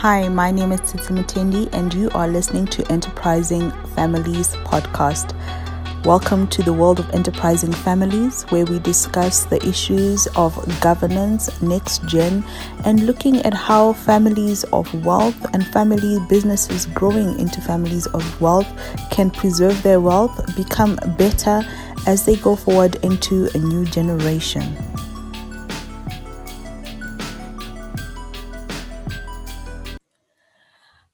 Hi, my name is Tsitsi Mutendi, and you are listening to Enterprising Families Podcast. Welcome to the world of enterprising families, where we discuss the issues of governance, next gen, and looking at how families of wealth and family businesses growing into families of wealth can preserve their wealth, become better as they go forward into a new generation.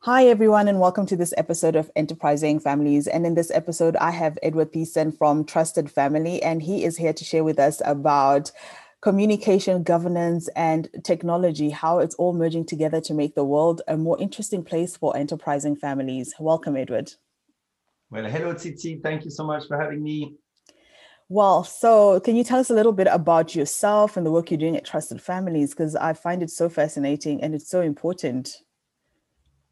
Hi, everyone, and welcome to this episode of Enterprising Families. And in this episode, I have Edward Thijssen from Trusted Family, and he is here to share with us about communication, governance, and technology, how it's all merging together to make the world a more interesting place for enterprising families. Welcome, Edward. Well, hello, Tsitsi. Thank you so much for having me. Well, so can you tell us a little bit about yourself and the work you're doing at Trusted Families? Because I find it so fascinating and it's so important.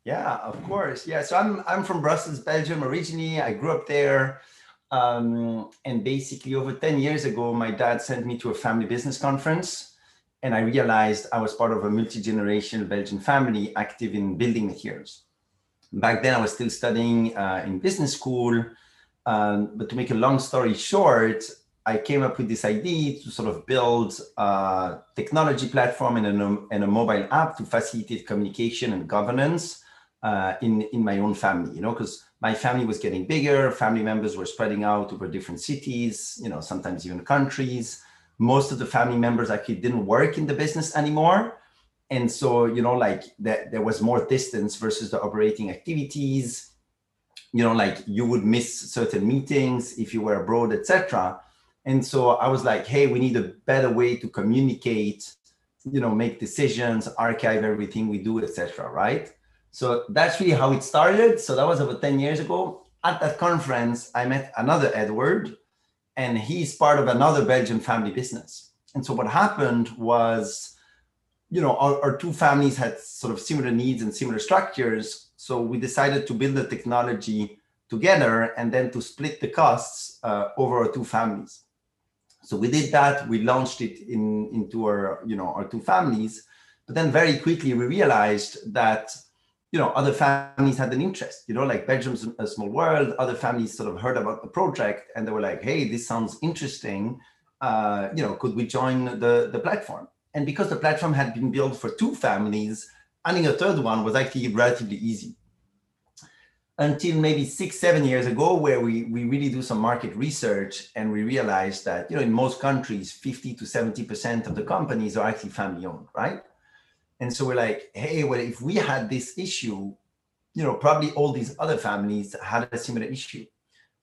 Yeah, of course. Yeah, so I'm I'm from Brussels, Belgium originally. I grew up there, um, and basically over ten years ago, my dad sent me to a family business conference, and I realized I was part of a multi generational Belgian family active in building materials. Back then, I was still studying uh, in business school, um, but to make a long story short, I came up with this idea to sort of build a technology platform and a, and a mobile app to facilitate communication and governance uh, in in my own family you know because my family was getting bigger family members were spreading out over different cities you know sometimes even countries. Most of the family members actually didn't work in the business anymore. And so you know like that there was more distance versus the operating activities. You know like you would miss certain meetings if you were abroad etc and so i was like hey we need a better way to communicate you know make decisions archive everything we do etc right so that's really how it started. So that was about 10 years ago. At that conference, I met another Edward, and he's part of another Belgian family business. And so what happened was, you know, our, our two families had sort of similar needs and similar structures. So we decided to build the technology together and then to split the costs uh, over our two families. So we did that. We launched it in into our, you know, our two families. But then very quickly we realized that you know other families had an interest you know like belgium's a small world other families sort of heard about the project and they were like hey this sounds interesting. Uh, you know could we join the the platform? And because the platform had been built for two families adding a third one was actually relatively easy. Until maybe six seven years ago where we we really do some market research and we realized that you know in most countries 50 to 70 percent of the companies are actually family owned right and so we're like, hey, well, if we had this issue, you know, probably all these other families had a similar issue.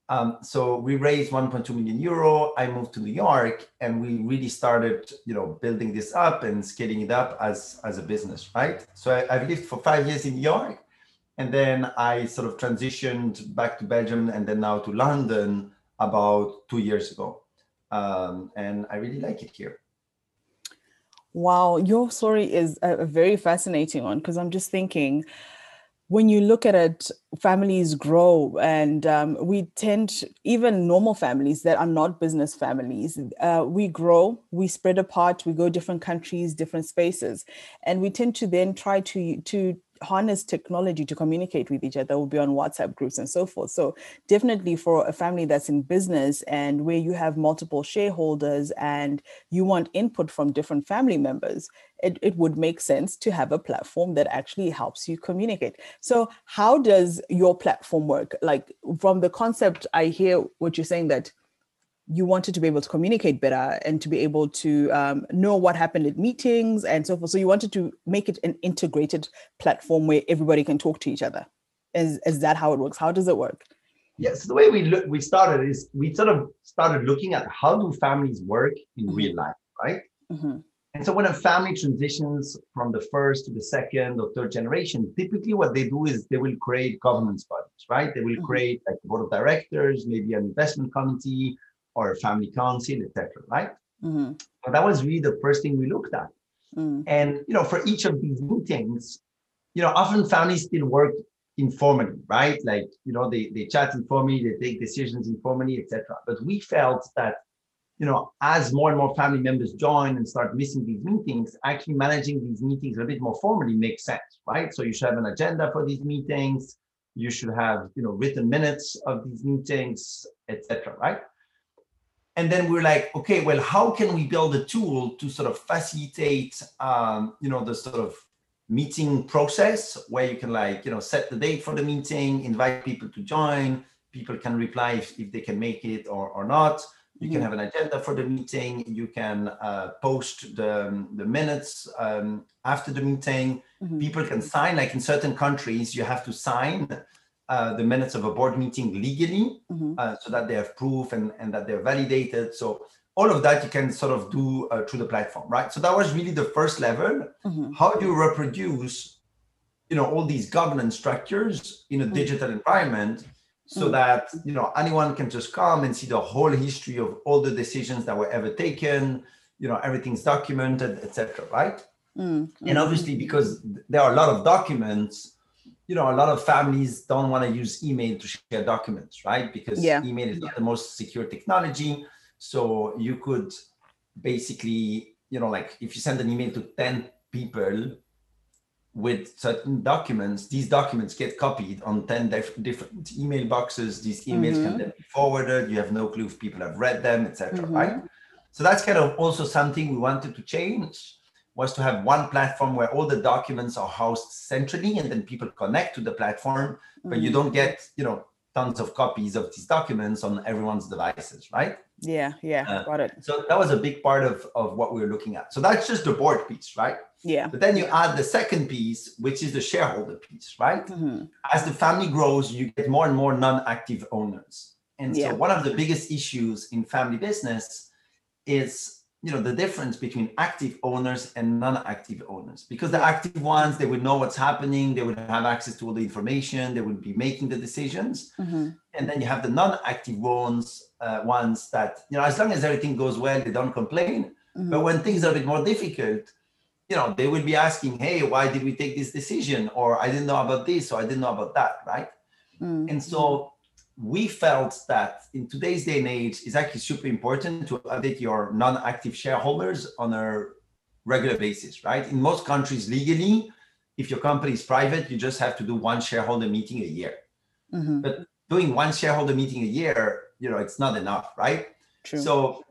Um, so we raised 1.2 million euro. I moved to New York, and we really started, you know, building this up and scaling it up as as a business, right? So I, I've lived for five years in New York, and then I sort of transitioned back to Belgium, and then now to London about two years ago, um, and I really like it here. Wow, your story is a, very fascinating one because I'm just thinking when you look at it, families grow, and um, we tend, even normal families that are not business families, uh, we grow, we spread apart, we go different countries, different spaces, and we tend to then try to to harness technology to communicate with each other will be on whatsapp groups and so forth. So definitely for a family that's in business and where you have multiple shareholders and you want input from different family members it, it would make sense to have a platform that actually helps you communicate. So how does your platform work? Like from the concept i hear what you're saying that you wanted to be able to communicate better and to be able to um, know what happened at meetings and so forth. So you wanted to make it an integrated platform where everybody can talk to each other. Is, is that how it works? How does it work? Yes, the way we look, we started is we sort of started looking at how do families work in mm-hmm. real life, right? Mm-hmm. And so when a family transitions from the first to the second or third generation, typically what they do is they will create governance bodies, right? They will mm-hmm. create like a board of directors, maybe an investment committee, or family council, etc. Right? Mm-hmm. So that was really the first thing we looked at. Mm. And you know, for each of these meetings, you know, often families still work informally, right? Like you know, they they chat informally, they take decisions informally, etc. But we felt that you know, as more and more family members join and start missing these meetings, actually managing these meetings a bit more formally makes sense, right? So you should have an agenda for these meetings. You should have, you know, written minutes of these meetings, etc. right? And then we're like, okay, well, how can we build a tool to sort of facilitate, um, you know, the sort of meeting process where you can like, you know, set the date for the meeting, invite people to join, people can reply if, if they can make it or, or not you can mm-hmm. have an agenda for the meeting. You can uh, post the, the minutes um, after the meeting. Mm-hmm. People can sign, like in certain countries, you have to sign uh, the minutes of a board meeting legally mm-hmm. uh, so that they have proof and, and that they're validated. So all of that you can sort of do uh, through the platform, right? So that was really the first level. Mm-hmm. How do you reproduce, you know, all these governance structures in a mm-hmm. digital environment so mm. that you know anyone can just come and see the whole history of all the decisions that were ever taken you know everything's documented etc right mm. and obviously because there are a lot of documents you know a lot of families don't want to use email to share documents right because yeah. email is not the most secure technology so you could basically you know like if you send an email to 10 people with certain documents, these documents get copied on 10 dif- different email boxes. These emails mm-hmm. can then be forwarded. You have no clue if people have read them, etc. Mm-hmm. Right? So that's kind of also something we wanted to change was to have one platform where all the documents are housed centrally and then people connect to the platform, mm-hmm. but you mm-hmm. don't get, you know, tons of copies of these documents on everyone's devices, right? Yeah, yeah, uh, got it. So that was a big part of, of what we were looking at. So that's just the board piece, right? Yeah. But then you add the second piece, which is the shareholder piece, right? Mm-hmm. As the family grows, you get more and more non-active owners. And yeah. so one of the biggest issues in family business is you know the difference between active owners and non-active owners because the active ones they would know what's happening they would have access to all the information they would be making the decisions mm-hmm. and then you have the non-active ones uh, ones that you know as long as everything goes well they don't complain mm-hmm. but when things are a bit more difficult you know they will be asking hey why did we take this decision or i didn't know about this or i didn't know about that right mm-hmm. and so we felt that in today's day and age it's actually super important to update your non-active shareholders on a regular basis right? In most countries legally if your company is private you just have to do one shareholder meeting a year. Mm-hmm. but doing one shareholder meeting a year you know it's not enough right? True. so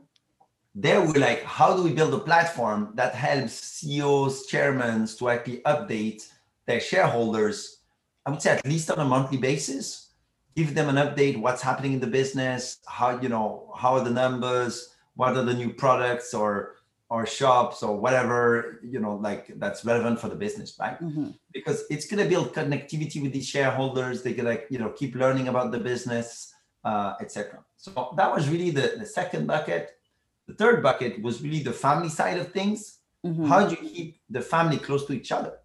there we're like, how do we build a platform that helps CEOs, chairmen to actually update their shareholders, I would say at least on a monthly basis, give them an update, what's happening in the business, how, you know, how are the numbers, what are the new products or or shops or whatever, you know, like that's relevant for the business, right? Mm-hmm. Because it's gonna build connectivity with these shareholders, they're gonna, you know, keep learning about the business, uh, etc. So that was really the, the second bucket the third bucket was really the family side of things. Mm-hmm. How do you keep the family close to each other?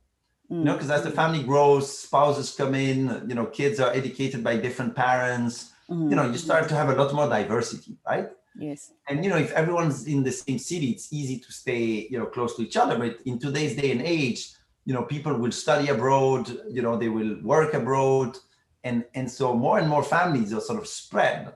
Mm-hmm. You know, because as the family grows, spouses come in, you know, kids are educated by different parents. Mm-hmm. You know, you start to have a lot more diversity, right? Yes. And you know, if everyone's in the same city, it's easy to stay, you know, close to each other. But in today's day and age, you know, people will study abroad, you know, they will work abroad. And and so more and more families are sort of spread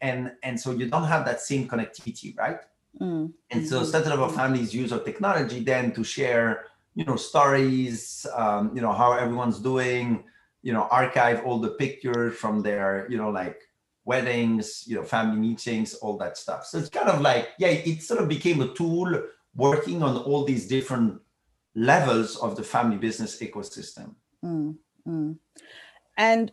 and and so you don't have that same connectivity right mm. and so certain of our families use our technology then to share you know stories um, you know how everyone's doing you know archive all the pictures from their you know like weddings you know family meetings all that stuff so it's kind of like yeah it sort of became a tool working on all these different levels of the family business ecosystem mm, mm. and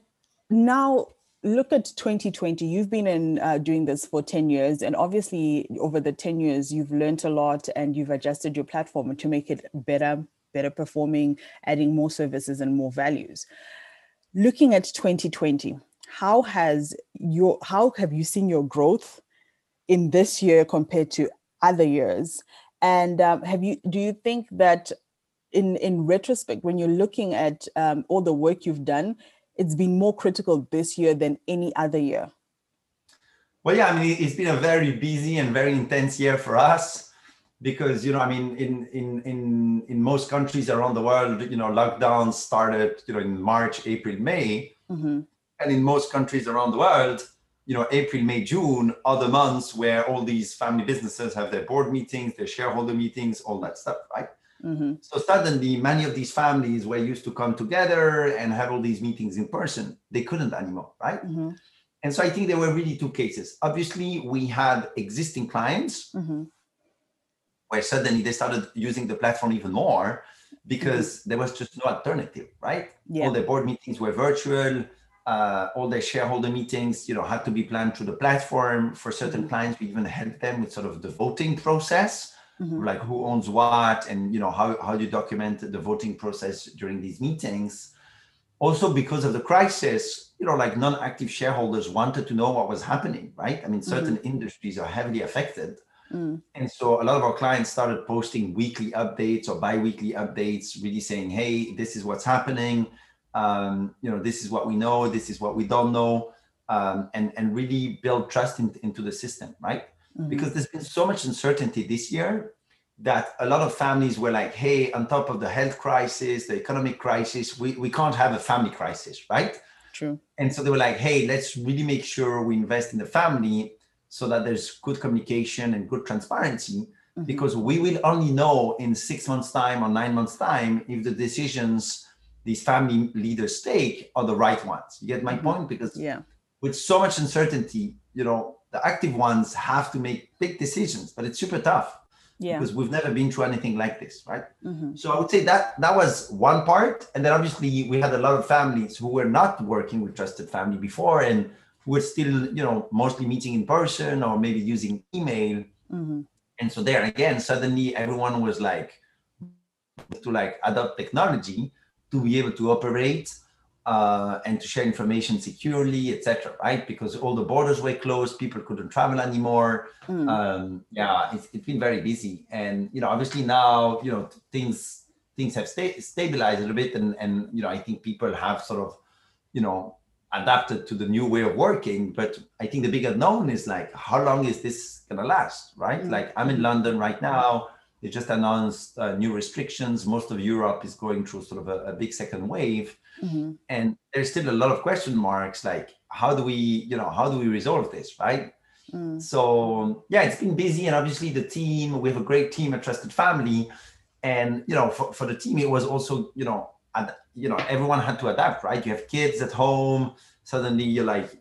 now look at 2020 you've been in uh, doing this for 10 years and obviously over the 10 years you've learned a lot and you've adjusted your platform to make it better better performing adding more services and more values. Looking at 2020 how has your how have you seen your growth in this year compared to other years? And um, have you do you think that in in retrospect when you're looking at um, all the work you've done it's been more critical this year than any other year? Well, yeah, I mean, it's been a very busy and very intense year for us because you know, I mean, in in in in most countries around the world, you know, lockdowns started, you know, in March, April, May, mm-hmm. and in most countries around the world, you know april may june are the months where all these family businesses have their board meetings their shareholder meetings all that stuff right mm-hmm. so suddenly many of these families were used to come together and have all these meetings in person they couldn't anymore right mm-hmm. and so i think there were really two cases obviously we had existing clients mm-hmm. where suddenly they started using the platform even more because mm-hmm. there was just no alternative right yeah. all the board meetings were virtual uh, all the shareholder meetings, you know, had to be planned through the platform. For certain mm-hmm. clients, we even helped them with sort of the voting process, mm-hmm. like who owns what, and you know how how do you document the voting process during these meetings. Also, because of the crisis, you know, like non-active shareholders wanted to know what was happening, right? I mean, certain mm-hmm. industries are heavily affected. Mm. And so a lot of our clients started posting weekly updates or bi-weekly updates, really saying, hey, this is what's happening um, you know this is what we know this is what we don't know um, and and really build trust in, into the system right mm-hmm. because there's been so much uncertainty this year that a lot of families were like hey on top of the health crisis the economic crisis we, we can't have a family crisis right true and so they were like hey let's really make sure we invest in the family so that there's good communication and good transparency mm-hmm. because we will only know in six months time or nine months time if the decisions these family leaders take are the right ones. You get my mm-hmm. point? Because yeah. with so much uncertainty, you know, the active ones have to make big decisions, but it's super tough. Yeah. Because we've never been through anything like this, right? Mm-hmm. So I would say that that was one part. And then obviously we had a lot of families who were not working with trusted family before and who were still, you know, mostly meeting in person or maybe using email. Mm-hmm. And so there again, suddenly everyone was like to like adopt technology to be able to operate uh, and to share information securely, etc. Right? Because all the borders were closed, people couldn't travel anymore. Mm. Um, yeah, it's, it's been very busy, and you know, obviously now you know things things have sta- stabilized a little bit, and and you know, I think people have sort of you know adapted to the new way of working. But I think the big unknown is like how long is this gonna last? Right? Mm. Like I'm in London right now they just announced uh, new restrictions. Most of Europe is going through sort of a, a big second wave, mm-hmm. and there's still a lot of question marks. Like, how do we, you know, how do we resolve this, right? Mm. So yeah, it's been busy, and obviously the team. We have a great team, a trusted family, and you know, for, for the team, it was also, you know, ad, you know, everyone had to adapt, right? You have kids at home. Suddenly, you're like,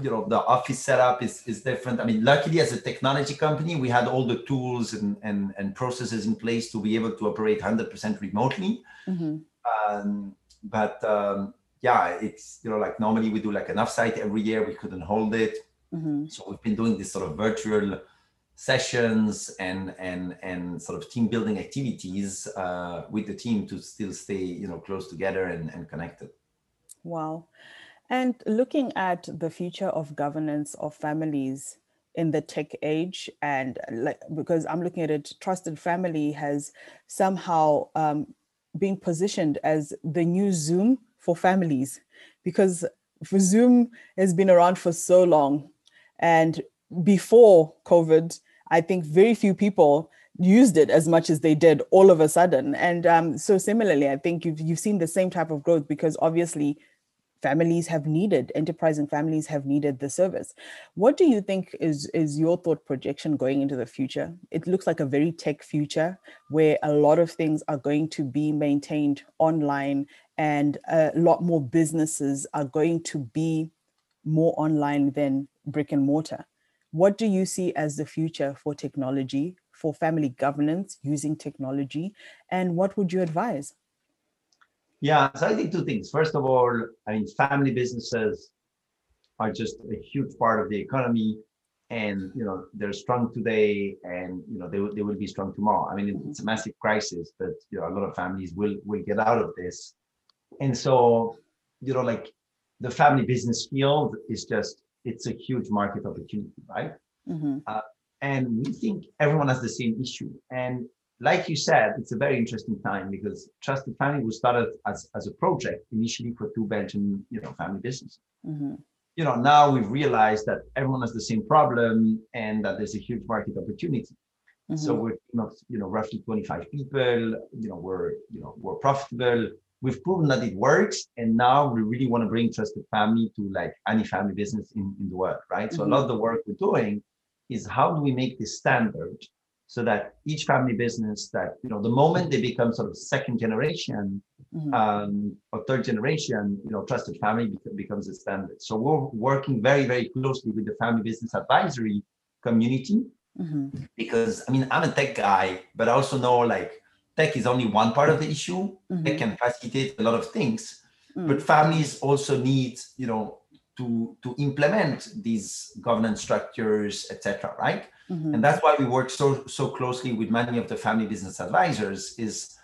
you know the office setup is is different i mean luckily as a technology company we had all the tools and and, and processes in place to be able to operate 100% remotely mm-hmm. um, but um, yeah it's you know like normally we do like an offsite every year. We couldn't hold it. Mm-hmm. so we've been doing this sort of virtual sessions and and and sort of team building activities uh, with the team to still stay you know close together and, and connected. Wow. And looking at the future of governance of families in the tech age, and like because I'm looking at it, trusted family has somehow um, been positioned as the new Zoom for families, because for Zoom has been around for so long, and before COVID, I think very few people used it as much as they did all of a sudden. And um, so similarly, I think you've you've seen the same type of growth because obviously families have needed enterprise and families have needed the service. What do you think is is your thought projection going into the future? It looks like a very tech future where a lot of things are going to be maintained online and a lot more businesses are going to be more online than brick and mortar. What do you see as the future for technology for family governance using technology and what would you advise yeah, so I think two things. First of all, I mean, family businesses are just a huge part of the economy, and you know they're strong today, and you know they will they will be strong tomorrow. I mean, it's a massive crisis, but you know a lot of families will will get out of this, and so you know like the family business field is just it's a huge market opportunity, right? Mm-hmm. Uh, and we think everyone has the same issue, and like you said, it's a very interesting time because Trusted Family was started as, as a project initially for two Belgian, you know, family businesses. Mm-hmm. You know, now we've realized that everyone has the same problem and that there's a huge market opportunity. Mm-hmm. So we're not, you know, roughly 25 people. You know, we're, you know, we're profitable. we've proven that it works and now we really want to bring trusted family to like any family business in, in the world right mm-hmm. so a lot of the work we're doing is how do we make this standard so that each family business that you know the moment they become sort of second generation mm-hmm. um, or third generation you know trusted family becomes a standard so we're working very very closely with the family business advisory community mm-hmm. because i mean i'm a tech guy but i also know like tech is only one part of the issue. Mm-hmm. It can facilitate a lot of things, but families also need, you know, to to implement these governance structures, etc. Right, mm-hmm. and that's why we work so so closely with many of the family business advisors. Is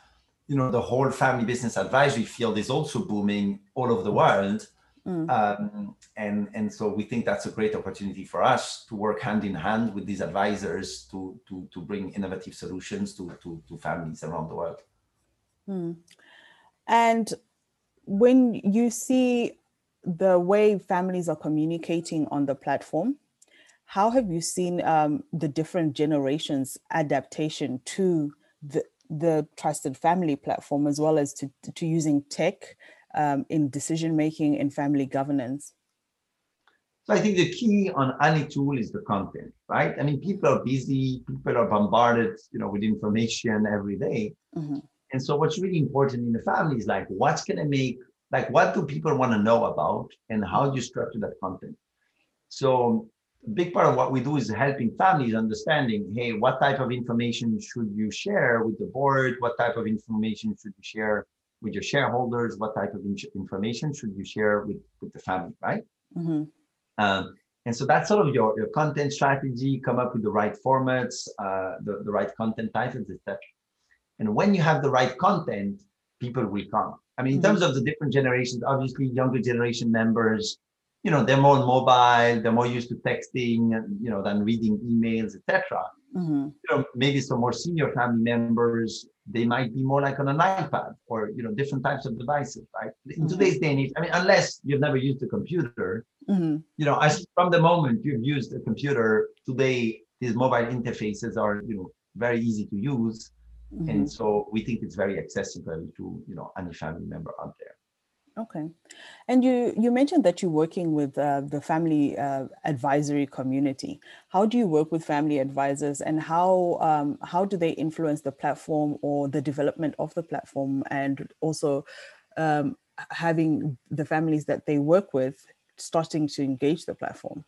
you know the whole family business advisory field is also booming all over the world Mm. Um, and and so we think that's a great opportunity for us to work hand in hand with these advisors to to to bring innovative solutions to to, to families around the world. Mm. And when you see the way families are communicating on the platform, how have you seen um, the different generations adaptation to the the trusted family platform as well as to, to using tech um, in decision making and family governance? So I think the key on any tool is the content, right? I mean, people are busy, people are bombarded, you know, with information every day. Mm-hmm. And so what's really important in the family is like, what's going to make, like, what do people want to know about and how do you structure that content? So a big part of what we do is helping families understanding, hey, what type of information should you share with the board? What type of information should you share with your shareholders? What type of information should you share with, with the family, right? Mm-hmm. Um, and so that's sort of your, your content strategy, come up with the right formats, uh, the, the right content titles, etc. And when you have the right content, people will come. I mean, in mm-hmm. terms of the different generations, obviously younger generation members, you know, they're more mobile, they're more used to texting, you know, than reading emails, etc. Mm-hmm. You know, maybe some more senior family members they might be more like on an iPad or you know different types of devices, right? In mm-hmm. today's day and age, I mean, unless you've never used a computer, mm-hmm. you know, as from the moment you've used a computer today, these mobile interfaces are you know very easy to use, mm-hmm. and so we think it's very accessible to you know any family member out there. Okay, and you you mentioned that you're working with uh, the family uh, advisory community. How do you work with family advisors, and how um, how do they influence the platform or the development of the platform, and also um, having the families that they work with starting to engage the platform?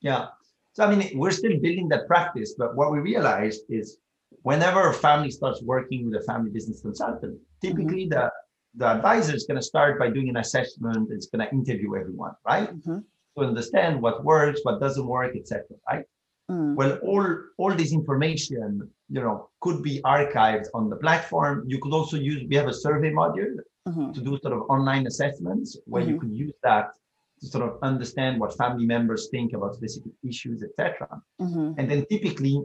Yeah, so I mean we're still building that practice, but what we realized is whenever a family starts working with a family business consultant, typically mm-hmm. the the advisor is going to start by doing an assessment. It's going to interview everyone, right? Mm-hmm. To understand what works, what doesn't work, etc. Right? Mm. Well, all all this information, you know, could be archived on the platform. You could also use. We have a survey module mm-hmm. to do sort of online assessments where mm-hmm. you could use that to sort of understand what family members think about specific issues, etc. Mm-hmm. And then typically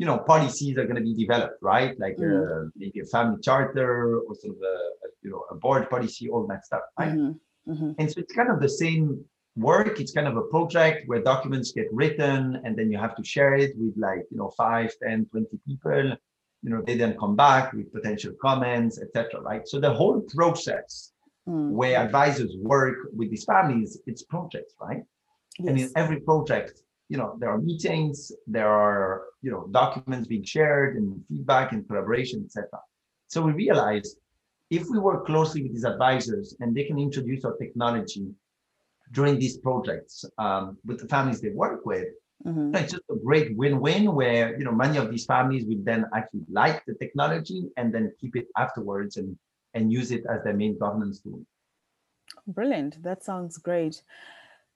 you know policies are going to be developed right like mm. uh, maybe a family charter or sort of a, a, you know a board policy all that stuff right mm-hmm. Mm-hmm. and so it's kind of the same work it's kind of a project where documents get written and then you have to share it with like you know 5 10 20 people you know they then come back with potential comments etc right so the whole process mm. where advisors work with these families it's projects right yes. and in every project you know there are meetings there are you know documents being shared and feedback and collaboration etc so we realized if we work closely with these advisors and they can introduce our technology during these projects um, with the families they work with mm-hmm. it's just a great win-win where you know many of these families will then actually like the technology and then keep it afterwards and and use it as their main governance tool. Brilliant. That sounds great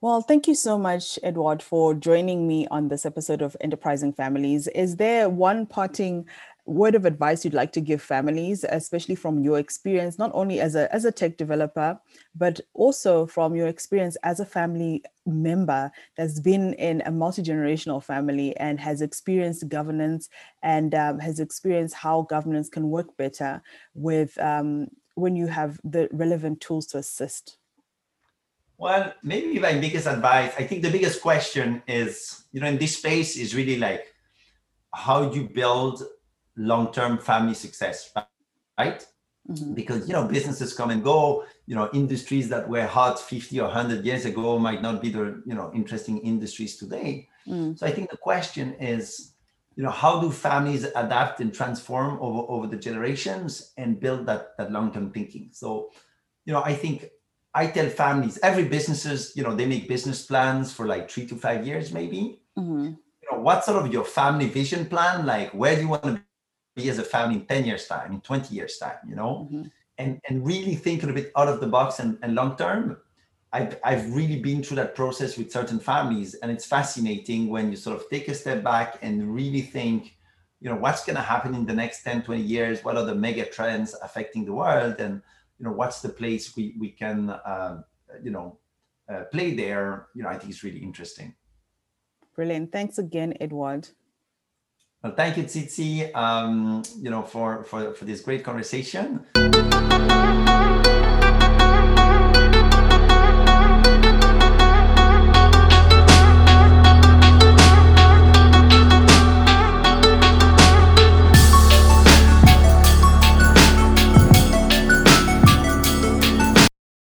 well, thank you so much, Edward, for joining me on this episode of Enterprising Families. Is there one parting word of advice you'd like to give families, especially from your experience, not only as a, as a tech developer, but also from your experience as a family member that's been in a multi-generational family and has experienced governance and um, has experienced how governance can work better with um, when you have the relevant tools to assist? Well, maybe my biggest advice, I think the biggest question is, you know, in this space is really like how do you build long-term family success, right? mm-hmm. because you know businesses come and go you know industries that were hot 50 or 100 years ago might not be the you know interesting industries today mm. so i think the question is you know how do families adapt and transform over over the generations and build that that long-term thinking so you know i think i tell families every businesses you know they make business plans for like three to five years maybe. Mm-hmm. you know what sort of your family vision plan? Like where do you want to be as a family in 10 years time in 20 years time you know? Mm-hmm. and and really think a little bit out of the box and, and long term. I've, I've really been through that process with certain families and it's fascinating when you sort of take a step back and really think you know what's going to happen in the next 10 20 years? What are the mega trends affecting the world? And you know what's the place we, we can uh, you know uh, play there you know i think it's really interesting. Brilliant. Thanks again edward. Well thank you tsitsi um, you know for for for this great conversation